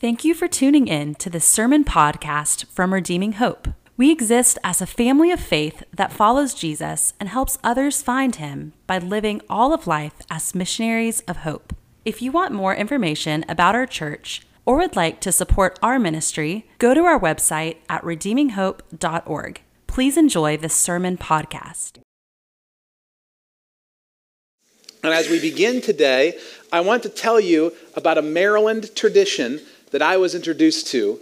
Thank you for tuning in to the Sermon Podcast from Redeeming Hope. We exist as a family of faith that follows Jesus and helps others find him by living all of life as missionaries of hope. If you want more information about our church or would like to support our ministry, go to our website at redeeminghope.org. Please enjoy this sermon podcast. And as we begin today, I want to tell you about a Maryland tradition that I was introduced to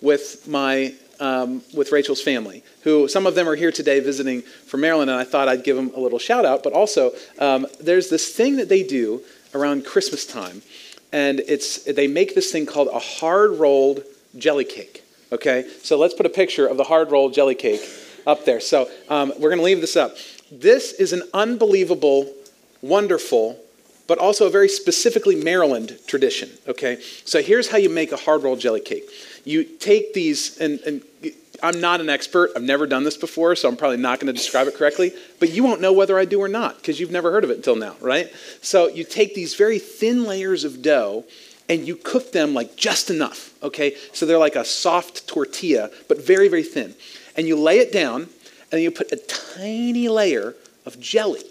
with my um, with Rachel's family, who some of them are here today visiting from Maryland, and I thought I'd give them a little shout out. But also, um, there's this thing that they do around Christmas time, and it's they make this thing called a hard rolled jelly cake. Okay, so let's put a picture of the hard rolled jelly cake up there. So um, we're going to leave this up. This is an unbelievable, wonderful but also a very specifically Maryland tradition. Okay, so here's how you make a hard rolled jelly cake. You take these, and, and I'm not an expert. I've never done this before, so I'm probably not going to describe it correctly. But you won't know whether I do or not because you've never heard of it until now, right? So you take these very thin layers of dough and you cook them like just enough, okay? So they're like a soft tortilla, but very, very thin. And you lay it down and you put a tiny layer of jelly.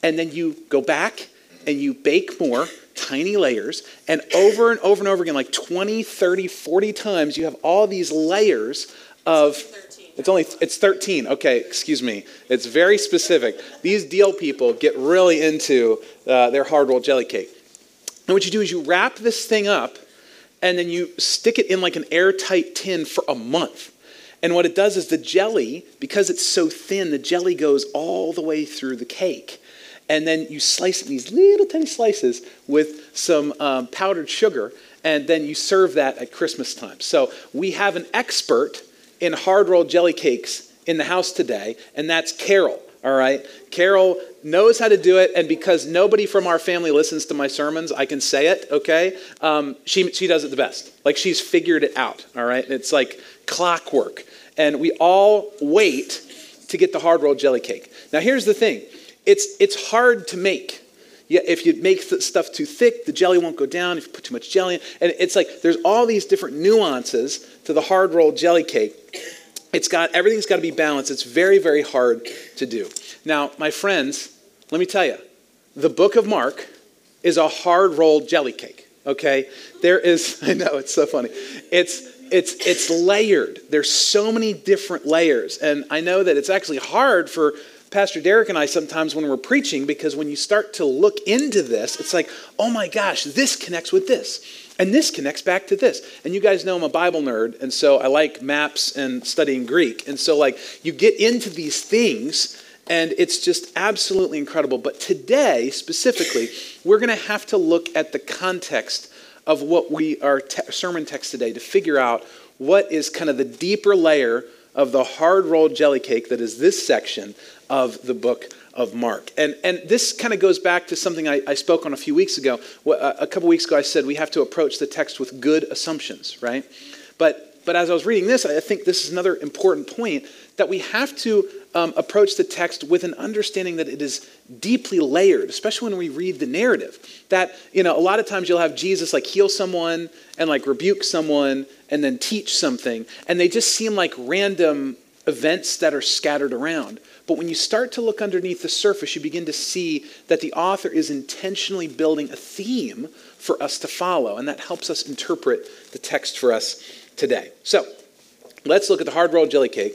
And then you go back and you bake more tiny layers and over and over and over again like 20 30 40 times you have all these layers of it's only it's 13 okay excuse me. It's very specific. These deal people get really into uh, their hard rolled jelly cake. And what you do is you wrap this thing up and then you stick it in like an airtight tin for a month. And what it does is the jelly because it's so thin the jelly goes all the way through the cake and then you slice it in these little tiny slices with some um, powdered sugar, and then you serve that at Christmas time. So we have an expert in hard rolled jelly cakes in the house today, and that's Carol. All right. Carol knows how to do it, and because nobody from our family listens to my sermons, I can say it, okay? Um, she, she does it the best. Like she's figured it out, all right? It's like clockwork. And we all wait to get the hard rolled jelly cake. Now, here's the thing it's, it's hard to make. Yeah, if you make stuff too thick, the jelly won't go down. If you put too much jelly in, and it's like there's all these different nuances to the hard rolled jelly cake. It's got everything's got to be balanced. It's very, very hard to do. Now, my friends, let me tell you, the book of Mark is a hard rolled jelly cake. Okay, there is. I know it's so funny. It's it's it's layered. There's so many different layers, and I know that it's actually hard for Pastor Derek and I sometimes when we're preaching because when you start to look into this, it's like, oh my gosh, this connects with this. And this connects back to this. And you guys know I'm a Bible nerd, and so I like maps and studying Greek. And so, like, you get into these things, and it's just absolutely incredible. But today, specifically, we're going to have to look at the context of what we, our te- sermon text today, to figure out what is kind of the deeper layer of the hard rolled jelly cake that is this section of the book of Mark. And, and this kind of goes back to something I, I spoke on a few weeks ago. Uh, a couple weeks ago, I said we have to approach the text with good assumptions, right? But, but as I was reading this, I think this is another important point that we have to um, approach the text with an understanding that it is deeply layered, especially when we read the narrative. That, you know, a lot of times you'll have Jesus like heal someone and like rebuke someone and then teach something, and they just seem like random events that are scattered around. But when you start to look underneath the surface, you begin to see that the author is intentionally building a theme for us to follow, and that helps us interpret the text for us today. So, let's look at the hard rolled jelly cake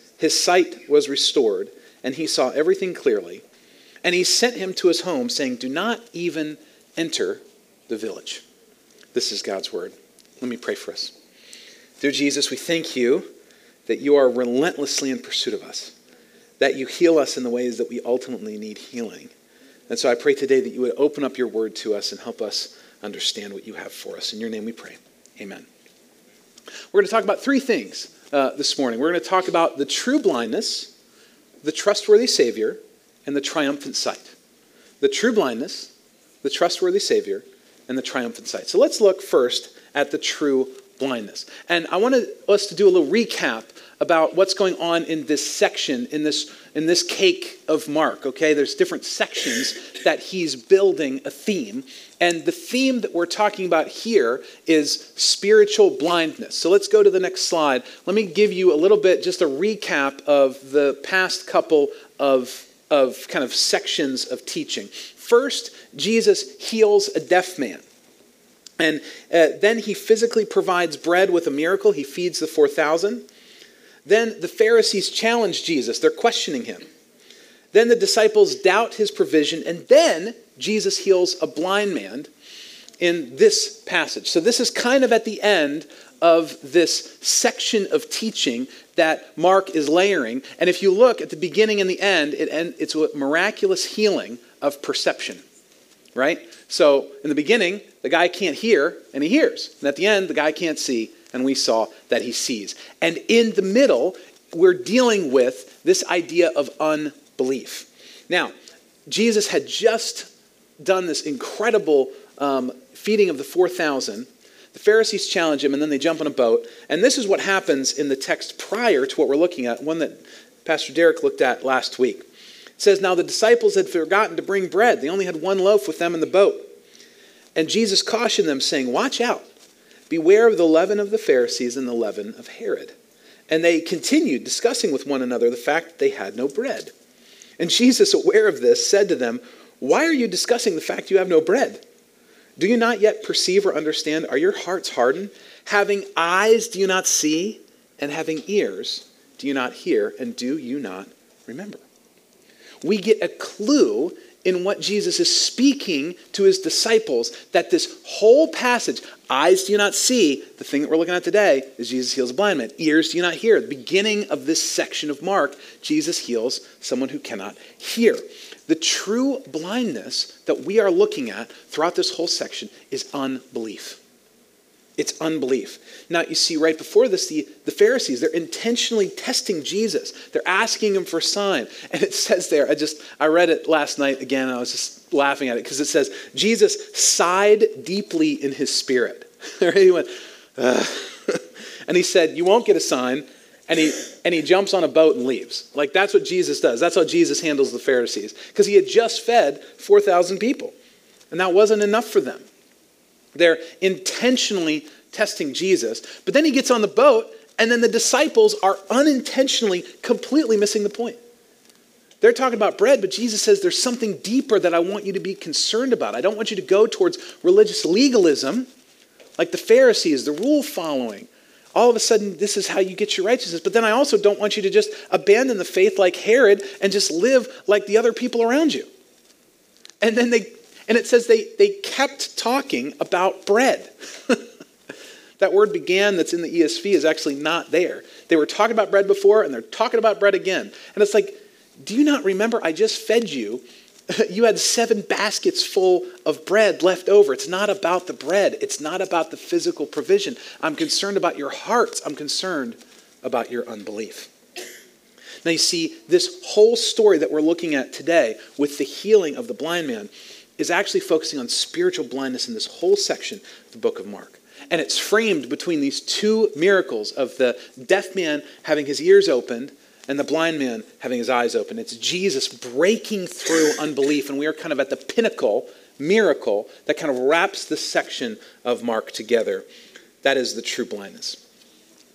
His sight was restored, and he saw everything clearly. And he sent him to his home, saying, Do not even enter the village. This is God's word. Let me pray for us. Dear Jesus, we thank you that you are relentlessly in pursuit of us that you heal us in the ways that we ultimately need healing. And so I pray today that you would open up your word to us and help us understand what you have for us. In your name we pray. Amen. We're going to talk about three things uh, this morning. We're going to talk about the true blindness, the trustworthy Savior, and the triumphant sight. The true blindness, the trustworthy Savior, and the triumphant sight. So let's look first at the true blindness. And I want us to do a little recap about what's going on in this section, in this, in this cake of Mark, okay? There's different sections that he's building a theme. And the theme that we're talking about here is spiritual blindness. So let's go to the next slide. Let me give you a little bit, just a recap of the past couple of, of kind of sections of teaching. First, Jesus heals a deaf man. And uh, then he physically provides bread with a miracle. He feeds the 4,000. Then the Pharisees challenge Jesus, they're questioning him. Then the disciples doubt his provision, and then Jesus heals a blind man in this passage. So, this is kind of at the end of this section of teaching that Mark is layering. And if you look at the beginning and the end, it end, it's a miraculous healing of perception, right? So, in the beginning, the guy can't hear, and he hears. And at the end, the guy can't see, and we saw that he sees. And in the middle, we're dealing with this idea of unbelief. Now, Jesus had just done this incredible um, feeding of the 4,000. The Pharisees challenge him, and then they jump on a boat. And this is what happens in the text prior to what we're looking at, one that Pastor Derek looked at last week. It says, Now the disciples had forgotten to bring bread. They only had one loaf with them in the boat. And Jesus cautioned them, saying, Watch out. Beware of the leaven of the Pharisees and the leaven of Herod. And they continued discussing with one another the fact that they had no bread. And Jesus, aware of this, said to them, Why are you discussing the fact you have no bread? Do you not yet perceive or understand? Are your hearts hardened? Having eyes, do you not see? And having ears, do you not hear? And do you not remember? We get a clue in what Jesus is speaking to his disciples that this whole passage, eyes do not see, the thing that we're looking at today is Jesus heals a blind man. Ears do not hear. the beginning of this section of Mark, Jesus heals someone who cannot hear. The true blindness that we are looking at throughout this whole section is unbelief. It's unbelief. Now, you see, right before this, the, the Pharisees, they're intentionally testing Jesus. They're asking him for a sign. And it says there, I just, I read it last night again, and I was just laughing at it because it says, Jesus sighed deeply in his spirit. he went, and he said, You won't get a sign. And he, and he jumps on a boat and leaves. Like, that's what Jesus does. That's how Jesus handles the Pharisees. Because he had just fed 4,000 people. And that wasn't enough for them. They're intentionally testing Jesus. But then he gets on the boat, and then the disciples are unintentionally completely missing the point. They're talking about bread, but Jesus says there's something deeper that I want you to be concerned about. I don't want you to go towards religious legalism like the Pharisees, the rule following. All of a sudden, this is how you get your righteousness. But then I also don't want you to just abandon the faith like Herod and just live like the other people around you. And then they and it says they, they kept talking about bread. that word began that's in the ESV is actually not there. They were talking about bread before and they're talking about bread again. And it's like, do you not remember I just fed you? you had seven baskets full of bread left over. It's not about the bread, it's not about the physical provision. I'm concerned about your hearts, I'm concerned about your unbelief. Now, you see, this whole story that we're looking at today with the healing of the blind man is actually focusing on spiritual blindness in this whole section of the book of Mark. And it's framed between these two miracles of the deaf man having his ears opened and the blind man having his eyes open. It's Jesus breaking through unbelief, and we are kind of at the pinnacle miracle that kind of wraps this section of Mark together. That is the true blindness.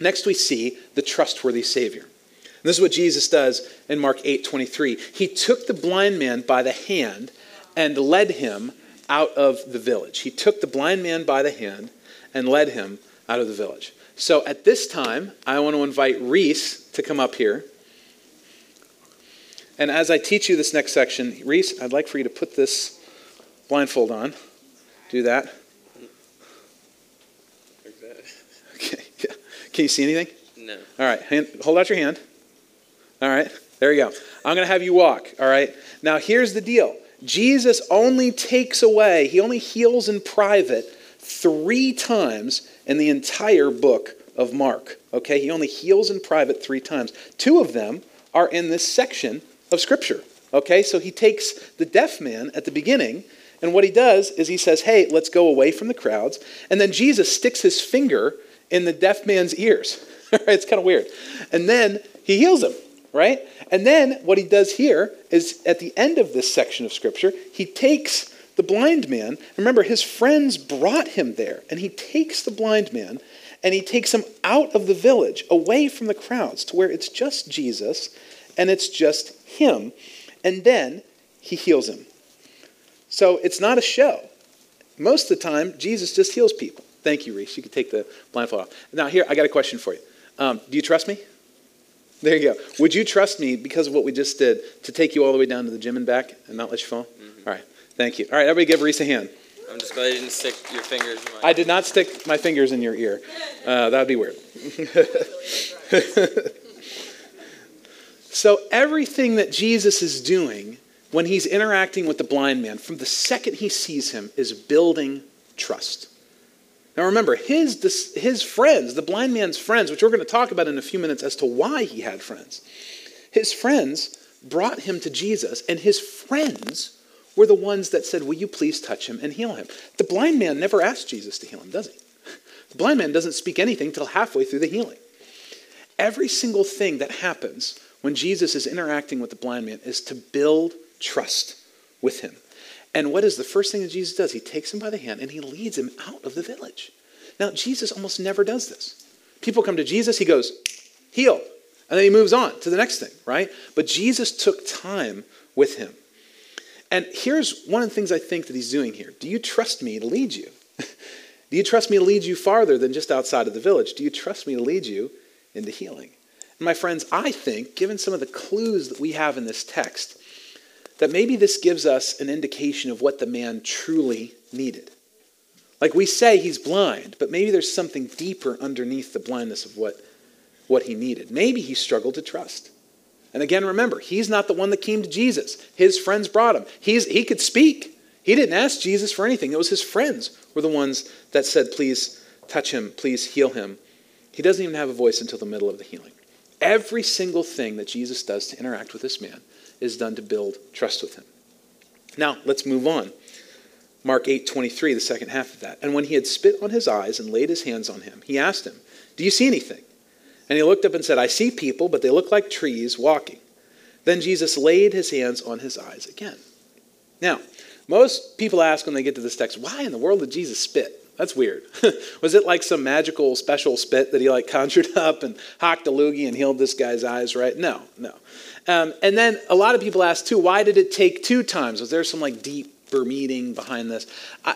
Next, we see the trustworthy Savior. And this is what Jesus does in Mark 8 23. He took the blind man by the hand and led him out of the village. He took the blind man by the hand and led him out of the village. So at this time, I want to invite Reese to come up here. And as I teach you this next section, Reese, I'd like for you to put this blindfold on. Do that. Okay. Can you see anything? No. All right. Hand, hold out your hand. All right. There you go. I'm going to have you walk. All right. Now, here's the deal Jesus only takes away, he only heals in private three times in the entire book of Mark. Okay, he only heals in private three times. Two of them are in this section of Scripture. Okay, so he takes the deaf man at the beginning, and what he does is he says, Hey, let's go away from the crowds. And then Jesus sticks his finger in the deaf man's ears. it's kind of weird. And then he heals him, right? And then what he does here is at the end of this section of Scripture, he takes the blind man. Remember, his friends brought him there, and he takes the blind man and he takes him out of the village, away from the crowds, to where it's just Jesus and it's just him. And then he heals him. So it's not a show. Most of the time, Jesus just heals people. Thank you, Reese. You can take the blindfold off. Now, here, I got a question for you. Um, do you trust me? There you go. Would you trust me because of what we just did to take you all the way down to the gym and back and not let you fall? Mm-hmm. All right. Thank you. All right, everybody give Reese a hand. I'm just glad you didn't stick your fingers in my I did not stick my fingers in your ear. Uh, that would be weird. so, everything that Jesus is doing when he's interacting with the blind man, from the second he sees him, is building trust. Now, remember, his, his friends, the blind man's friends, which we're going to talk about in a few minutes as to why he had friends, his friends brought him to Jesus, and his friends were the ones that said, Will you please touch him and heal him? The blind man never asked Jesus to heal him, does he? The blind man doesn't speak anything till halfway through the healing. Every single thing that happens when Jesus is interacting with the blind man is to build trust with him. And what is the first thing that Jesus does? He takes him by the hand and he leads him out of the village. Now, Jesus almost never does this. People come to Jesus, he goes, heal. And then he moves on to the next thing, right? But Jesus took time with him. And here's one of the things I think that he's doing here. Do you trust me to lead you? Do you trust me to lead you farther than just outside of the village? Do you trust me to lead you into healing? And my friends, I think, given some of the clues that we have in this text, that maybe this gives us an indication of what the man truly needed. Like we say he's blind, but maybe there's something deeper underneath the blindness of what, what he needed. Maybe he struggled to trust. And again, remember, he's not the one that came to Jesus. His friends brought him. He's, he could speak. He didn't ask Jesus for anything. It was his friends were the ones that said, please touch him, please heal him. He doesn't even have a voice until the middle of the healing. Every single thing that Jesus does to interact with this man is done to build trust with him. Now, let's move on. Mark 8 23, the second half of that. And when he had spit on his eyes and laid his hands on him, he asked him, Do you see anything? And he looked up and said, I see people, but they look like trees walking. Then Jesus laid his hands on his eyes again. Now, most people ask when they get to this text, why in the world did Jesus spit? That's weird. was it like some magical special spit that he like conjured up and hocked a loogie and healed this guy's eyes, right? No, no. Um, and then a lot of people ask too, why did it take two times? Was there some like deeper meaning behind this?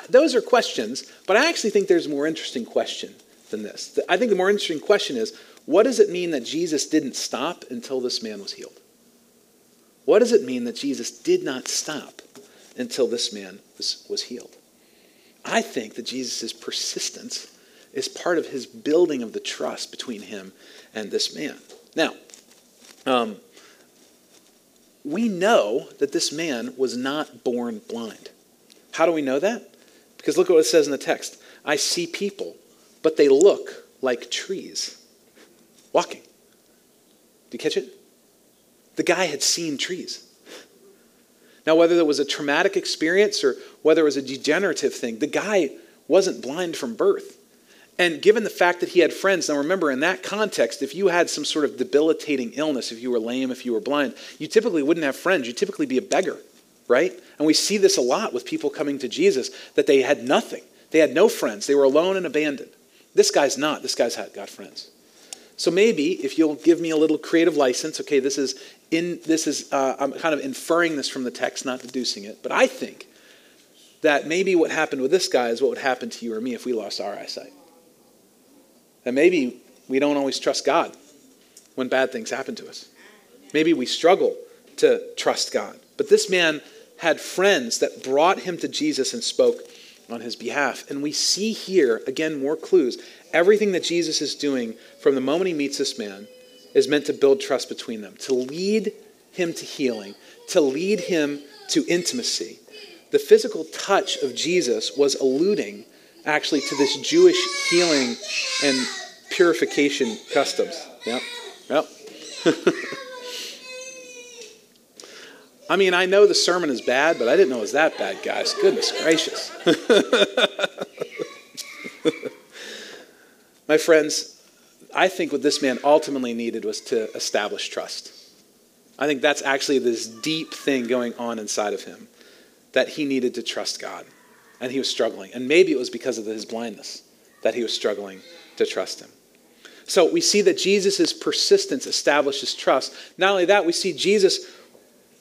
those are questions, but I actually think there's a more interesting question than this. I think the more interesting question is, what does it mean that Jesus didn't stop until this man was healed? What does it mean that Jesus did not stop until this man was, was healed? I think that Jesus' persistence is part of his building of the trust between him and this man. Now, um, we know that this man was not born blind. How do we know that? Because look what it says in the text I see people, but they look like trees walking. Do you catch it? The guy had seen trees. Now, whether it was a traumatic experience or whether it was a degenerative thing, the guy wasn't blind from birth. And given the fact that he had friends, now remember, in that context, if you had some sort of debilitating illness, if you were lame, if you were blind, you typically wouldn't have friends. You'd typically be a beggar, right? And we see this a lot with people coming to Jesus, that they had nothing. They had no friends. They were alone and abandoned. This guy's not. This guy's got friends. So maybe if you'll give me a little creative license, okay, this is in this is uh, I'm kind of inferring this from the text, not deducing it, but I think that maybe what happened with this guy is what would happen to you or me if we lost our eyesight. And maybe we don't always trust God when bad things happen to us. Maybe we struggle to trust God. But this man had friends that brought him to Jesus and spoke on his behalf. And we see here, again, more clues. Everything that Jesus is doing from the moment he meets this man is meant to build trust between them, to lead him to healing, to lead him to intimacy. The physical touch of Jesus was alluding actually to this Jewish healing and purification customs. Yep. Yep. I mean, I know the sermon is bad, but I didn't know it was that bad, guys. Goodness gracious. My friends, I think what this man ultimately needed was to establish trust. I think that's actually this deep thing going on inside of him that he needed to trust God. And he was struggling. And maybe it was because of his blindness that he was struggling to trust him. So we see that Jesus' persistence establishes trust. Not only that, we see Jesus,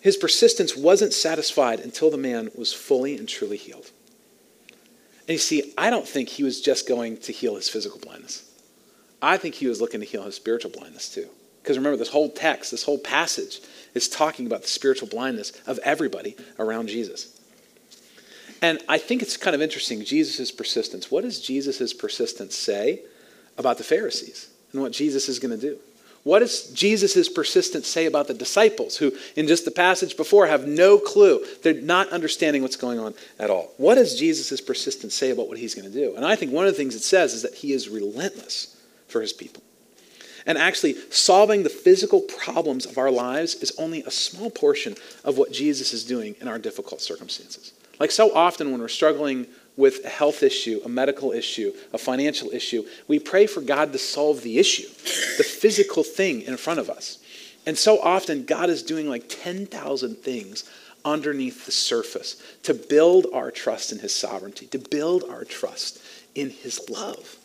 his persistence wasn't satisfied until the man was fully and truly healed. And you see, I don't think he was just going to heal his physical blindness. I think he was looking to heal his spiritual blindness too. Because remember, this whole text, this whole passage is talking about the spiritual blindness of everybody around Jesus. And I think it's kind of interesting, Jesus' persistence. What does Jesus' persistence say about the Pharisees and what Jesus is going to do? What does Jesus' persistence say about the disciples who, in just the passage before, have no clue? They're not understanding what's going on at all. What does Jesus' persistence say about what he's going to do? And I think one of the things it says is that he is relentless for his people. And actually, solving the physical problems of our lives is only a small portion of what Jesus is doing in our difficult circumstances. Like so often when we're struggling with a health issue, a medical issue, a financial issue, we pray for God to solve the issue, the physical thing in front of us. And so often God is doing like 10,000 things underneath the surface to build our trust in his sovereignty, to build our trust in his love.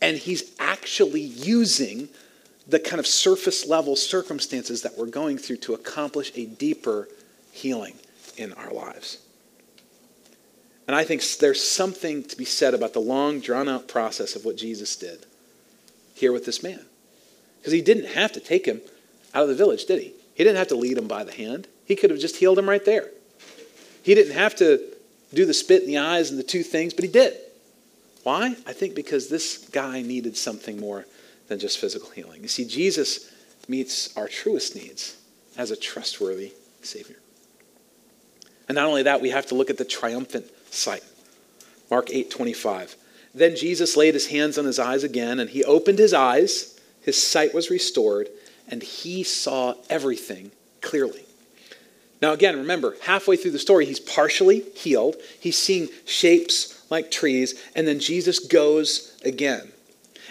And he's actually using the kind of surface level circumstances that we're going through to accomplish a deeper healing in our lives. And I think there's something to be said about the long, drawn out process of what Jesus did here with this man. Because he didn't have to take him out of the village, did he? He didn't have to lead him by the hand. He could have just healed him right there. He didn't have to do the spit in the eyes and the two things, but he did. Why? I think because this guy needed something more than just physical healing. You see, Jesus meets our truest needs as a trustworthy Savior. And not only that, we have to look at the triumphant sight. Mark 8 25. Then Jesus laid his hands on his eyes again, and he opened his eyes. His sight was restored, and he saw everything clearly. Now, again, remember, halfway through the story, he's partially healed. He's seeing shapes like trees, and then Jesus goes again.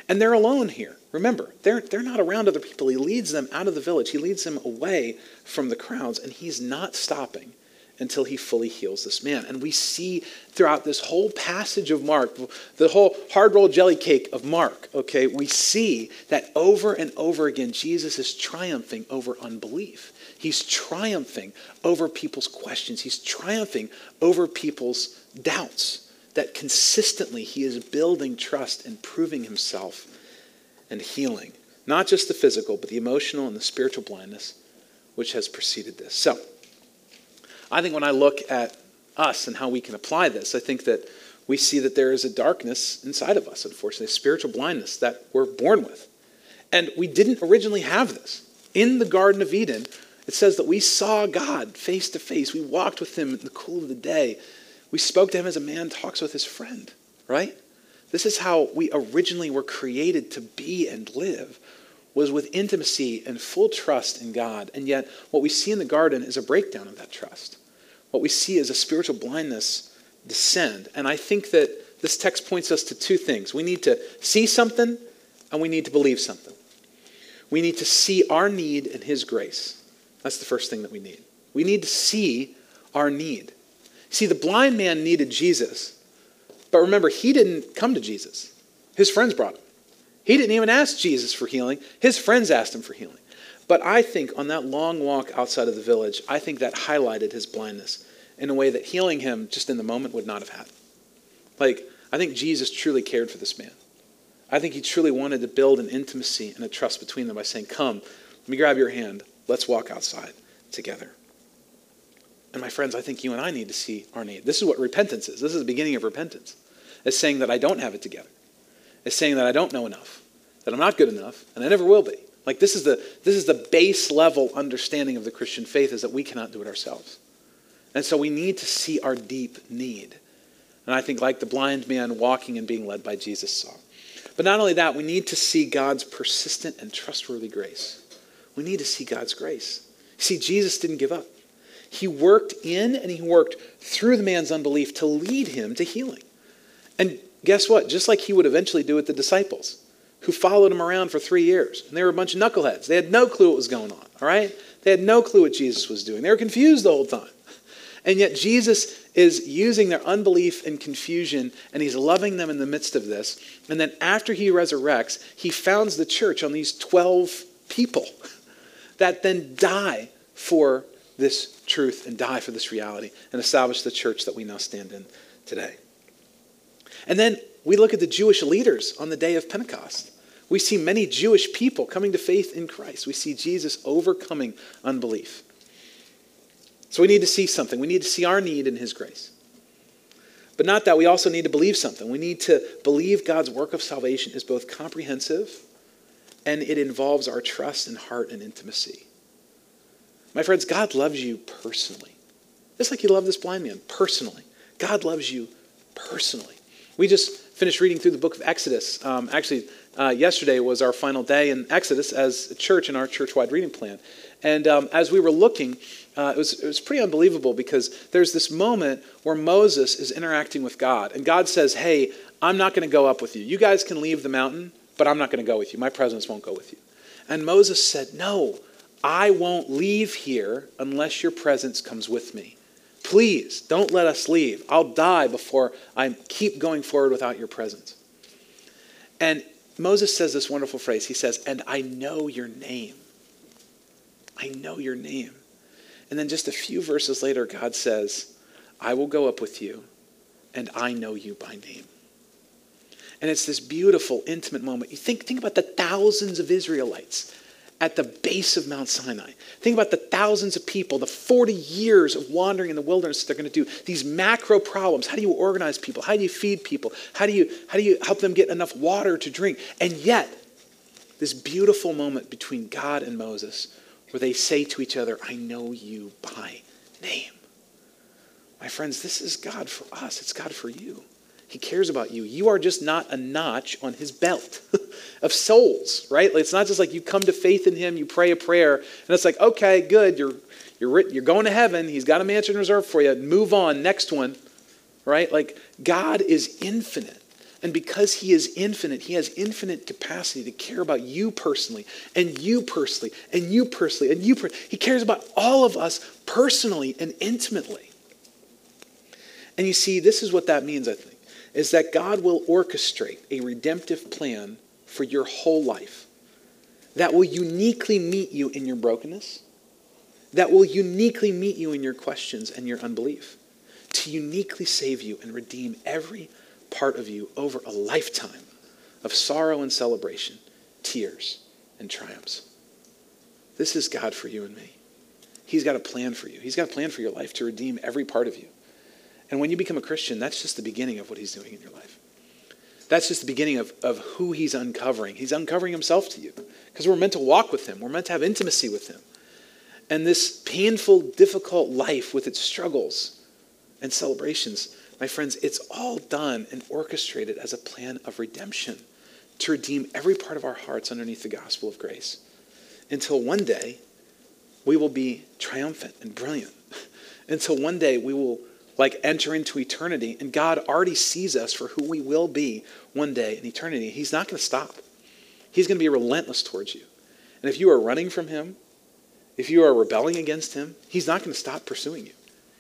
And they're alone here. Remember, they're, they're not around other people. He leads them out of the village, he leads them away from the crowds, and he's not stopping until he fully heals this man. And we see throughout this whole passage of Mark, the whole hard rolled jelly cake of Mark, okay, we see that over and over again, Jesus is triumphing over unbelief. He's triumphing over people's questions, he's triumphing over people's doubts. That consistently he is building trust and proving himself and healing. Not just the physical, but the emotional and the spiritual blindness which has preceded this. So, I think when I look at us and how we can apply this, I think that we see that there is a darkness inside of us, unfortunately, spiritual blindness that we're born with. And we didn't originally have this. In the Garden of Eden, it says that we saw God face to face. We walked with him in the cool of the day. We spoke to him as a man talks with his friend, right? This is how we originally were created to be and live was with intimacy and full trust in God. And yet what we see in the garden is a breakdown of that trust what we see is a spiritual blindness descend. And I think that this text points us to two things. We need to see something and we need to believe something. We need to see our need and His grace. That's the first thing that we need. We need to see our need. See, the blind man needed Jesus, but remember, he didn't come to Jesus. His friends brought him. He didn't even ask Jesus for healing, his friends asked him for healing. But I think on that long walk outside of the village, I think that highlighted his blindness in a way that healing him just in the moment would not have had. Like, I think Jesus truly cared for this man. I think he truly wanted to build an intimacy and a trust between them by saying, Come, let me grab your hand. Let's walk outside together. And my friends, I think you and I need to see our need. This is what repentance is. This is the beginning of repentance. It's saying that I don't have it together. It's saying that I don't know enough, that I'm not good enough, and I never will be. Like this is the this is the base level understanding of the Christian faith is that we cannot do it ourselves. And so we need to see our deep need. And I think like the blind man walking and being led by Jesus saw. But not only that, we need to see God's persistent and trustworthy grace. We need to see God's grace. See, Jesus didn't give up. He worked in and he worked through the man's unbelief to lead him to healing. And guess what? Just like he would eventually do with the disciples who followed him around for three years. And they were a bunch of knuckleheads. They had no clue what was going on, all right? They had no clue what Jesus was doing. They were confused the whole time. And yet Jesus is using their unbelief and confusion, and he's loving them in the midst of this. And then after he resurrects, he founds the church on these 12 people that then die for this truth and die for this reality and establish the church that we now stand in today. And then we look at the Jewish leaders on the day of Pentecost. We see many Jewish people coming to faith in Christ. We see Jesus overcoming unbelief. So we need to see something. We need to see our need in His grace. But not that, we also need to believe something. We need to believe God's work of salvation is both comprehensive and it involves our trust and heart and intimacy. My friends, God loves you personally. Just like He loved this blind man personally. God loves you personally. We just finished reading through the book of Exodus. Um, actually, uh, yesterday was our final day in Exodus as a church in our church wide reading plan. And um, as we were looking, uh, it, was, it was pretty unbelievable because there's this moment where Moses is interacting with God, and God says, Hey, I'm not going to go up with you. You guys can leave the mountain, but I'm not going to go with you. My presence won't go with you. And Moses said, No, I won't leave here unless your presence comes with me. Please don't let us leave. I'll die before I keep going forward without your presence. And Moses says this wonderful phrase. He says, And I know your name. I know your name. And then just a few verses later, God says, I will go up with you, and I know you by name. And it's this beautiful, intimate moment. You think, think about the thousands of Israelites at the base of Mount Sinai. Think about the thousands of people, the 40 years of wandering in the wilderness that they're going to do. These macro problems. How do you organize people? How do you feed people? How do you, how do you help them get enough water to drink? And yet, this beautiful moment between God and Moses where they say to each other, I know you by name. My friends, this is God for us, it's God for you. He cares about you. You are just not a notch on his belt of souls, right? It's not just like you come to faith in him, you pray a prayer, and it's like, okay, good, you're, you're, you're going to heaven. He's got a mansion reserved for you. Move on, next one, right? Like, God is infinite. And because he is infinite, he has infinite capacity to care about you personally, and you personally, and you personally, and you personally. He cares about all of us personally and intimately. And you see, this is what that means, I think, is that God will orchestrate a redemptive plan for your whole life that will uniquely meet you in your brokenness, that will uniquely meet you in your questions and your unbelief, to uniquely save you and redeem every part of you over a lifetime of sorrow and celebration, tears and triumphs. This is God for you and me. He's got a plan for you. He's got a plan for your life to redeem every part of you. And when you become a Christian, that's just the beginning of what He's doing in your life. That's just the beginning of, of who He's uncovering. He's uncovering Himself to you because we're meant to walk with Him, we're meant to have intimacy with Him. And this painful, difficult life with its struggles and celebrations my friends, it's all done and orchestrated as a plan of redemption to redeem every part of our hearts underneath the gospel of grace until one day we will be triumphant and brilliant. until one day we will like enter into eternity and God already sees us for who we will be one day in eternity. He's not going to stop. He's going to be relentless towards you. And if you are running from him, if you are rebelling against him, he's not going to stop pursuing you.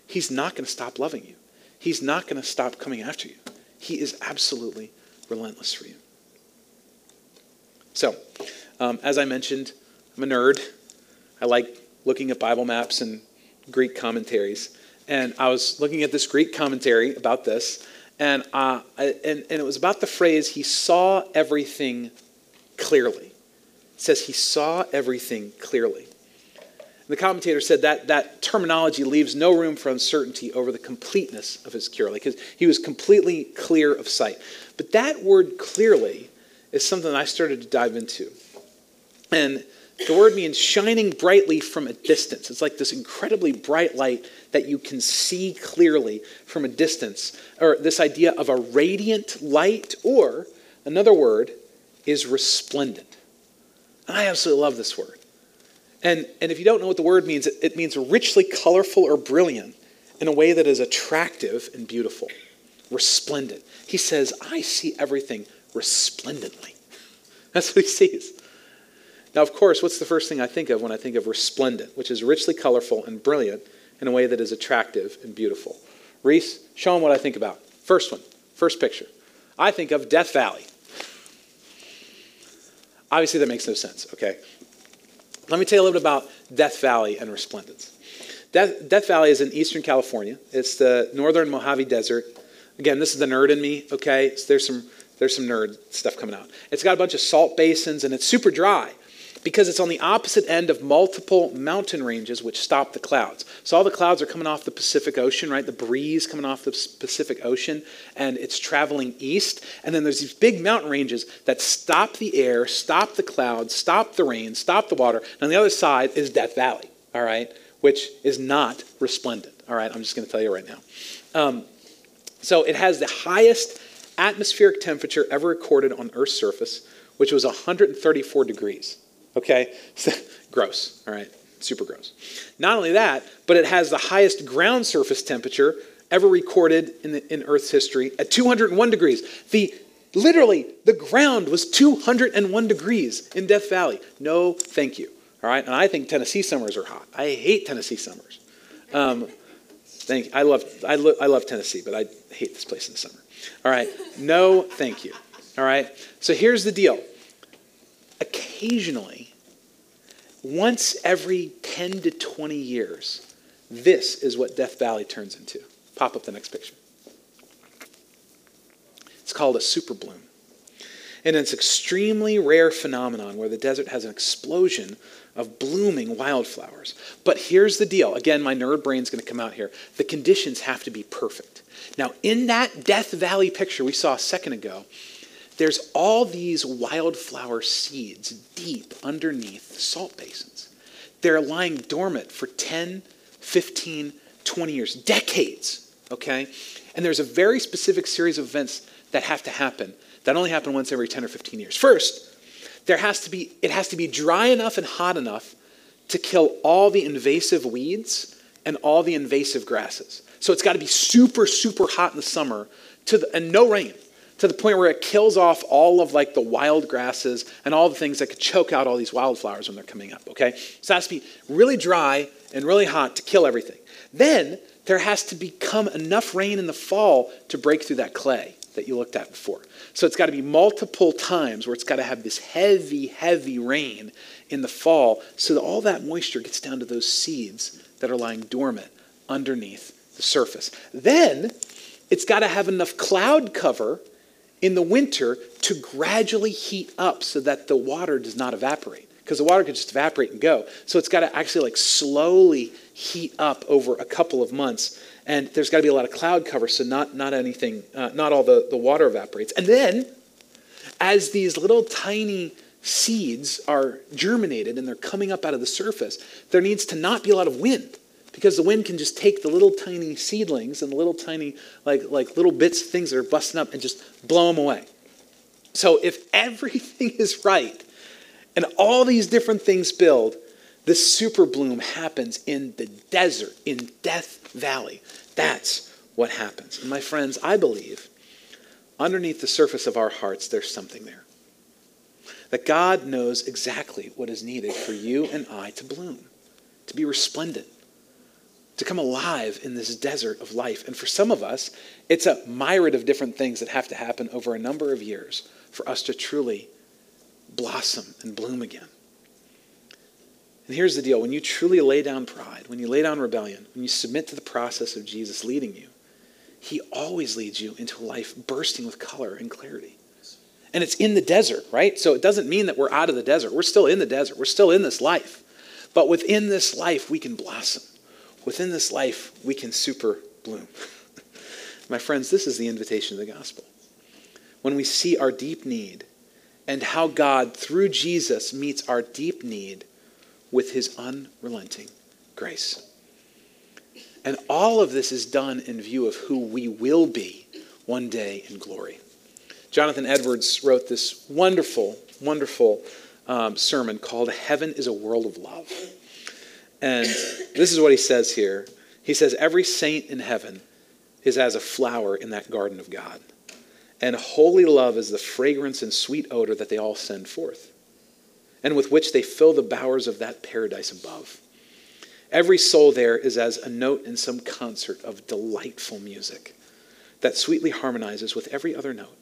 He's not going to stop loving you. He's not going to stop coming after you. He is absolutely relentless for you. So, um, as I mentioned, I'm a nerd. I like looking at Bible maps and Greek commentaries. And I was looking at this Greek commentary about this, and, uh, I, and, and it was about the phrase, he saw everything clearly. It says he saw everything clearly. The commentator said that that terminology leaves no room for uncertainty over the completeness of his cure, because he was completely clear of sight. But that word clearly is something I started to dive into. And the word means shining brightly from a distance. It's like this incredibly bright light that you can see clearly from a distance. Or this idea of a radiant light, or another word is resplendent. And I absolutely love this word. And, and if you don't know what the word means, it, it means richly colorful or brilliant in a way that is attractive and beautiful, resplendent. He says, I see everything resplendently. That's what he sees. Now, of course, what's the first thing I think of when I think of resplendent, which is richly colorful and brilliant in a way that is attractive and beautiful? Reese, show them what I think about. First one, first picture. I think of Death Valley. Obviously, that makes no sense, okay? Let me tell you a little bit about Death Valley and resplendence. Death, Death Valley is in eastern California. It's the northern Mojave Desert. Again, this is the nerd in me, okay? So there's some there's some nerd stuff coming out. It's got a bunch of salt basins and it's super dry because it's on the opposite end of multiple mountain ranges which stop the clouds. So all the clouds are coming off the Pacific Ocean, right? The breeze coming off the Pacific Ocean, and it's traveling east. And then there's these big mountain ranges that stop the air, stop the clouds, stop the rain, stop the water. And on the other side is Death Valley, all right, which is not resplendent, all right? I'm just going to tell you right now. Um, so it has the highest atmospheric temperature ever recorded on Earth's surface, which was 134 degrees. Okay? gross, all right? Super gross. Not only that, but it has the highest ground surface temperature ever recorded in, the, in Earth's history at 201 degrees. The literally the ground was 201 degrees in Death Valley. No, thank you. All right, and I think Tennessee summers are hot. I hate Tennessee summers. Um, thank. I love I, lo- I love Tennessee, but I hate this place in the summer. All right, no, thank you. All right. So here's the deal. Occasionally, once every 10 to 20 years, this is what Death Valley turns into. Pop up the next picture. It's called a super bloom. And it's an extremely rare phenomenon where the desert has an explosion of blooming wildflowers. But here's the deal. Again, my nerd brain's going to come out here. The conditions have to be perfect. Now, in that Death Valley picture we saw a second ago, there's all these wildflower seeds deep underneath the salt basins. They're lying dormant for 10, 15, 20 years, decades, okay? And there's a very specific series of events that have to happen that only happen once every 10 or 15 years. First, there has to be it has to be dry enough and hot enough to kill all the invasive weeds and all the invasive grasses. So it's got to be super super hot in the summer to the, and no rain to the point where it kills off all of like the wild grasses and all the things that could choke out all these wildflowers when they're coming up, okay? So it has to be really dry and really hot to kill everything. Then there has to become enough rain in the fall to break through that clay that you looked at before. So it's got to be multiple times where it's got to have this heavy, heavy rain in the fall so that all that moisture gets down to those seeds that are lying dormant underneath the surface. Then it's got to have enough cloud cover in the winter to gradually heat up so that the water does not evaporate because the water could just evaporate and go. So it's got to actually like slowly heat up over a couple of months. And there's got to be a lot of cloud cover so not, not anything, uh, not all the, the water evaporates. And then as these little tiny seeds are germinated and they're coming up out of the surface, there needs to not be a lot of wind because the wind can just take the little tiny seedlings and the little tiny like like little bits of things that are busting up and just blow them away. So if everything is right and all these different things build this super bloom happens in the desert in death valley. That's what happens. And my friends i believe underneath the surface of our hearts there's something there. That god knows exactly what is needed for you and i to bloom to be resplendent to come alive in this desert of life. And for some of us, it's a myriad of different things that have to happen over a number of years for us to truly blossom and bloom again. And here's the deal when you truly lay down pride, when you lay down rebellion, when you submit to the process of Jesus leading you, he always leads you into a life bursting with color and clarity. And it's in the desert, right? So it doesn't mean that we're out of the desert. We're still in the desert. We're still in this life. But within this life, we can blossom within this life, we can super bloom. My friends, this is the invitation of the gospel. When we see our deep need and how God, through Jesus, meets our deep need with his unrelenting grace. And all of this is done in view of who we will be one day in glory. Jonathan Edwards wrote this wonderful, wonderful um, sermon called Heaven is a World of Love. And this is what he says here. He says, Every saint in heaven is as a flower in that garden of God. And holy love is the fragrance and sweet odor that they all send forth, and with which they fill the bowers of that paradise above. Every soul there is as a note in some concert of delightful music that sweetly harmonizes with every other note,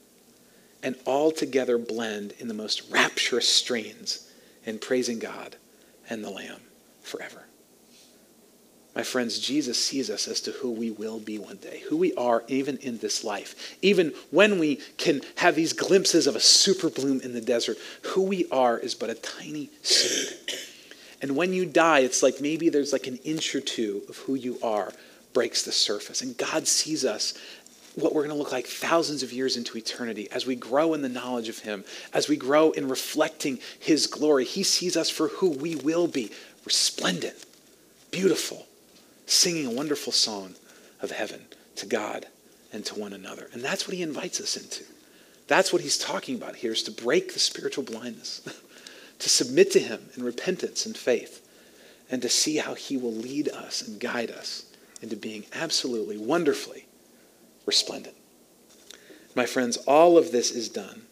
and all together blend in the most rapturous strains in praising God and the Lamb forever. My friends, Jesus sees us as to who we will be one day, who we are even in this life. Even when we can have these glimpses of a super bloom in the desert, who we are is but a tiny seed. And when you die, it's like maybe there's like an inch or two of who you are breaks the surface. And God sees us what we're going to look like thousands of years into eternity as we grow in the knowledge of Him, as we grow in reflecting His glory. He sees us for who we will be resplendent, beautiful, singing a wonderful song of heaven to God and to one another. And that's what He invites us into. That's what He's talking about here is to break the spiritual blindness, to submit to Him in repentance and faith, and to see how He will lead us and guide us into being absolutely, wonderfully resplendent. My friends, all of this is done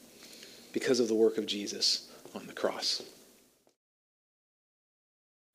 because of the work of Jesus on the cross.